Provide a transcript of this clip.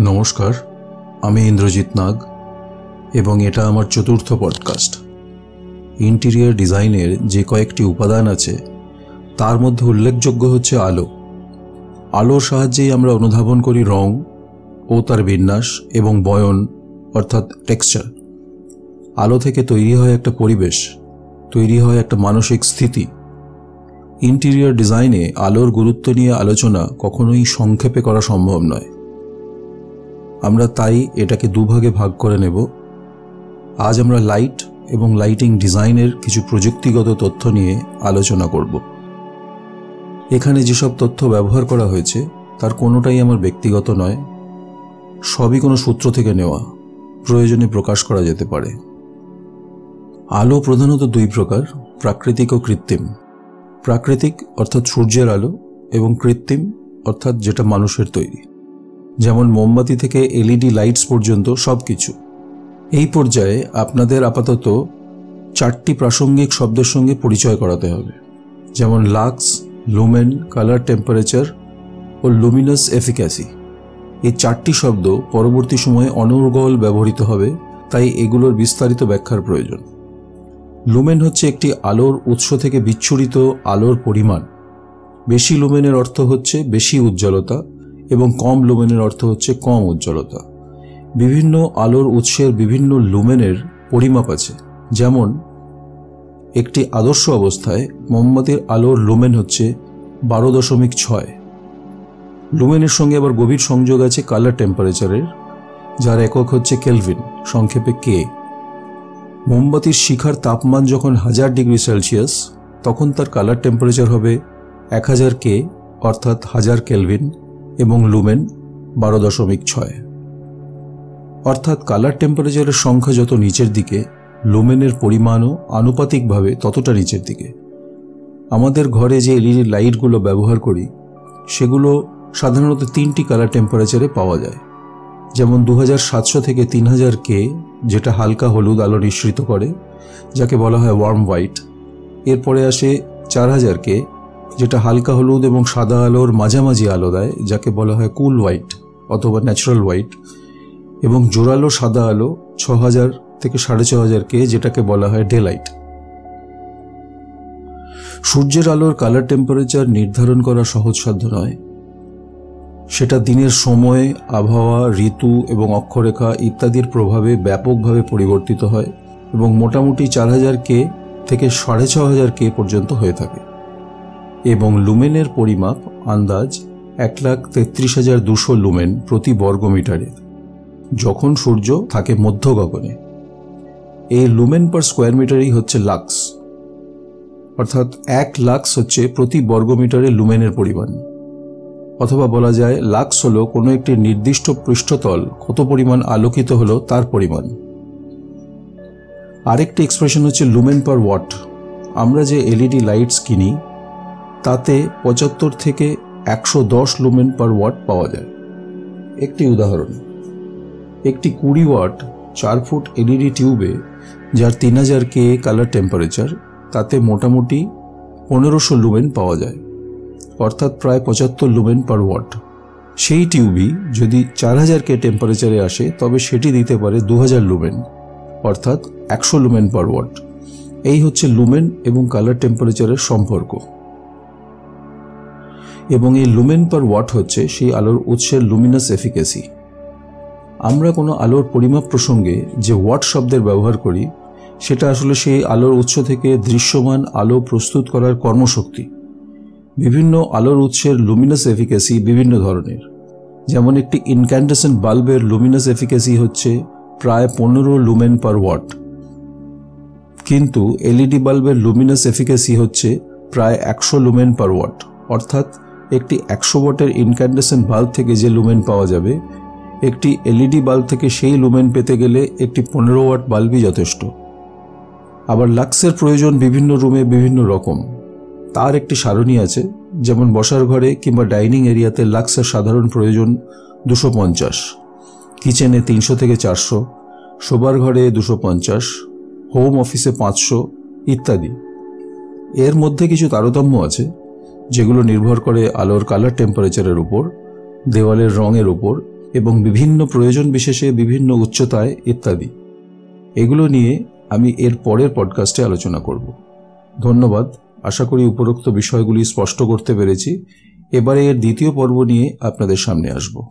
নমস্কার, আমি ইন্দ্রজিৎ নাগ এবং এটা আমার চতুর্থ পডকাস্ট ইন্টিরিয়ার ডিজাইনের যে কয়েকটি উপাদান আছে, তার মধ্যে উল্লেখযোগ্য হচ্ছে আলো। আলোর সাহায্যেই আমরা অনুধাবন করি রং ও তার বিন্যাস এবং বয়ন, অর্থাৎ টেক্সচার আলো থেকে তৈরি হয় একটা পরিবেশ, তৈরি হয় একটা মানসিক স্থিতি। ইন্টিরিয়ার ডিজাইনে আলোর গুরুত্ব নিয়ে আলোচনা কখনোই সংক্ষেপে করা সম্ভব নয়। আমরা তাই এটাকে দুভাগে ভাগ করে নেব। আজ আমরা লাইট এবং লাইটিং ডিজাইনের কিছু প্রযুক্তিগত তথ্য নিয়ে আলোচনা করব। এখানে যেসব তথ্য ব্যবহার করা হয়েছে, তার কোনোটাই আমার ব্যক্তিগত নয়। সবই কোনো সূত্র থেকে নেওয়া, প্রয়োজনে প্রকাশ করা যেতে পারে। আলো প্রধানত দুই প্রকার, প্রাকৃতিক ও কৃত্রিম। প্রাকৃতিক অর্থাৎ সূর্যের আলো এবং কৃত্রিম অর্থাৎ যেটা মানুষের তৈরি। যেমন মোমবাতি থেকে এলইডি লাইটস পর্যন্ত সব কিছু এই পর্যায়ে আপনাদের আপাতত চারটি প্রাসঙ্গিক শব্দের সঙ্গে পরিচয় করাতে হবে। যেমন লাক্স, লুমেন, কালার টেম্পারেচার ও লুমিনাস এফিক্যাসি। এই চারটি শব্দ পরবর্তী সময়ে অনর্গল ব্যবহৃত হবে, তাই এগুলোর বিস্তারিত ব্যাখ্যার প্রয়োজন। লুমেন হচ্ছে একটি আলোর উৎস থেকে বিচ্ছুরিত আলোর পরিমাণ। বেশি লুমেনের অর্থ হচ্ছে বেশি উজ্জ্বলতা এবং কম লুমেনের অর্থ হচ্ছে কম উজ্জ্বলতা। বিভিন্ন আলোর উৎসের বিভিন্ন লুমেনের পরিমাপ আছে। যেমন, একটি আদর্শ অবস্থায় মোমবাতির আলোর লুমেন হচ্ছে বারো দশমিক ছয়। লুমেনের সঙ্গে আবার গভীর সংযোগ আছে কালার টেম্পারেচারের, যার একক হচ্ছে কেলভিন, সংক্ষেপে কে। মোমবাতির শিখার তাপমান যখন হাজার ডিগ্রি সেলসিয়াস, তখন তার কালার টেম্পারেচার হবে এক হাজার কে, অর্থাৎ হাজার কেলভিন। এবং লুমেন বারো দশমিক ছয়। অর্থাৎ কালার টেম্পারেচারের সংখ্যা যত নিচের দিকে, লুমেনের পরিমাণও আনুপাতিকভাবে ততটা নিচের দিকে। আমাদের ঘরে যে এলইডি লাইটগুলো ব্যবহার করি, সেগুলো সাধারণত তিনটি কালার টেম্পারেচারে পাওয়া যায়। যেমন দু থেকে তিন হাজার কে, যেটা হালকা হলুদ আলো নিঃসৃত করে, যাকে বলা হয় ওয়ার্ম হোয়াইট এরপরে আসে চার হাজার কে যেটা হালকা হলুদ এবং সাদা আলোর মাঝামাঝি আলো দেয়, যাকে বলা হয় কুল হোয়াইট অথবা ন্যাচারাল হোয়াইট এবং জোরালো সাদা আলো ছ হাজার থেকে সাড়ে ছ হাজার কে, যেটাকে বলা হয় ডে লাইট সূর্যের আলোর কালার টেম্পারেচার নির্ধারণ করা সহজসাধ্য নয়। সেটা দিনের সময়, আবহাওয়া, ঋতু এবং অক্ষরেখা ইত্যাদির প্রভাবে ব্যাপকভাবে পরিবর্তিত হয় এবং মোটামুটি চার হাজার কে থেকে সাড়ে ছ হাজার কে পর্যন্ত হয়ে থাকে। এবং লুমেনের পরিমাপ, আন্দাজ এক লাখ তেত্রিশ হাজার দুশো লুমেন প্রতি বর্গমিটারে যখন সূর্য থাকে মধ্য গগনে, এই লুমেন পার স্কোয়ার মিটারই হচ্ছে লাক্স। অর্থাৎ এক লাক্স হচ্ছে প্রতি বর্গমিটারে লুমেনের পরিমাণ। অথবা বলা যায়, লাক্স হলো কোনো একটি নির্দিষ্ট পৃষ্ঠতল কত পরিমাণ আলোকিত হলো তার পরিমাণ। আরেকটি এক্সপ্রেশন হচ্ছে লুমেন পার ওয়াট। আমরা যে এলইডি লাইটস কিনি তাতে পঁচাত্তর থেকে একশো দশ লুমেন পার ওয়াট পাওয়া যায়। একটি উদাহরণ। একটি কুড়ি ওয়াট চার ফুট এলইডি টিউবে, যার তিন হাজার কে কালার টেম্পারেচার তাতে মোটামুটি পনেরোশো লুমেন পাওয়া যায়। অর্থাৎ প্রায় পঁচাত্তর লুমেন পার ওয়াট সেই টিউবই যদি চার হাজার কে টেম্পারেচারে আসে, তবে সেটি দিতে পারে দু হাজার লুমেন অর্থাৎ একশো লুমেন পার ওয়াট এই হচ্ছে লুমেন এবং কালার টেম্পারেচারের সম্পর্ক। এবং এই লুমেন পার ওয়াট হচ্ছে সেই আলোর উৎসের লুমিনাস এফিকেসি আমরা কোনো আলোর পরিমাপ প্রসঙ্গে যে ওয়াট শব্দের ব্যবহার করি, সেটা আসলে সেই আলোর উৎস থেকে দৃশ্যমান আলো প্রস্তুত করার কর্মশক্তি। বিভিন্ন আলোর উৎসের লুমিনাস এফিকেসি বিভিন্ন ধরনের। যেমন একটি ইনক্যান্ডেসেন্ট বাল্বের লুমিনাস এফিকেসি হচ্ছে প্রায় পনেরো লুমেন পার ওয়াট কিন্তু এলইডি বাল্বের লুমিনাস এফিকেসি হচ্ছে প্রায় একশো লুমেন পার ওয়াট অর্থাৎ একটি একশো ওয়াটের ইনক্যান্ডেসেন্ট বাল্ব থেকে যে লুমেন পাওয়া যাবে, একটি এলইডি বাল্ব থেকে সেই লুমেন পেতে গেলে একটি পনেরো ওয়াট বাল্বই যথেষ্ট। আবার লাক্সের প্রয়োজন বিভিন্ন রুমে বিভিন্ন রকম। তার একটি সারণী আছে, যেমন বসার ঘরে কিংবা ডাইনিং এরিয়াতে লাক্সের সাধারণ প্রয়োজন দুশো পঞ্চাশ। কিচেনে তিনশো থেকে চারশো, শোবার ঘরে দুশো পঞ্চাশ হোম অফিসে পাঁচশো, ইত্যাদি। এর মধ্যে কিছু তারতম্য আছে যেগুলো নির্ভর করে আলোর কালার টেম্পারেচারের উপর, দেওয়ালের রঙের উপর এবং বিভিন্ন প্রয়োজন বিশেষে বিভিন্ন উচ্চতায় ইত্যাদি। এগুলো নিয়ে আমি এর পরের পডকাস্টে আলোচনা করব। ধন্যবাদ। আশা করি উপরোক্ত বিষয়গুলি স্পষ্ট করতে পেরেছি। এবারে এর দ্বিতীয় পর্ব নিয়ে আপনাদের সামনে আসব।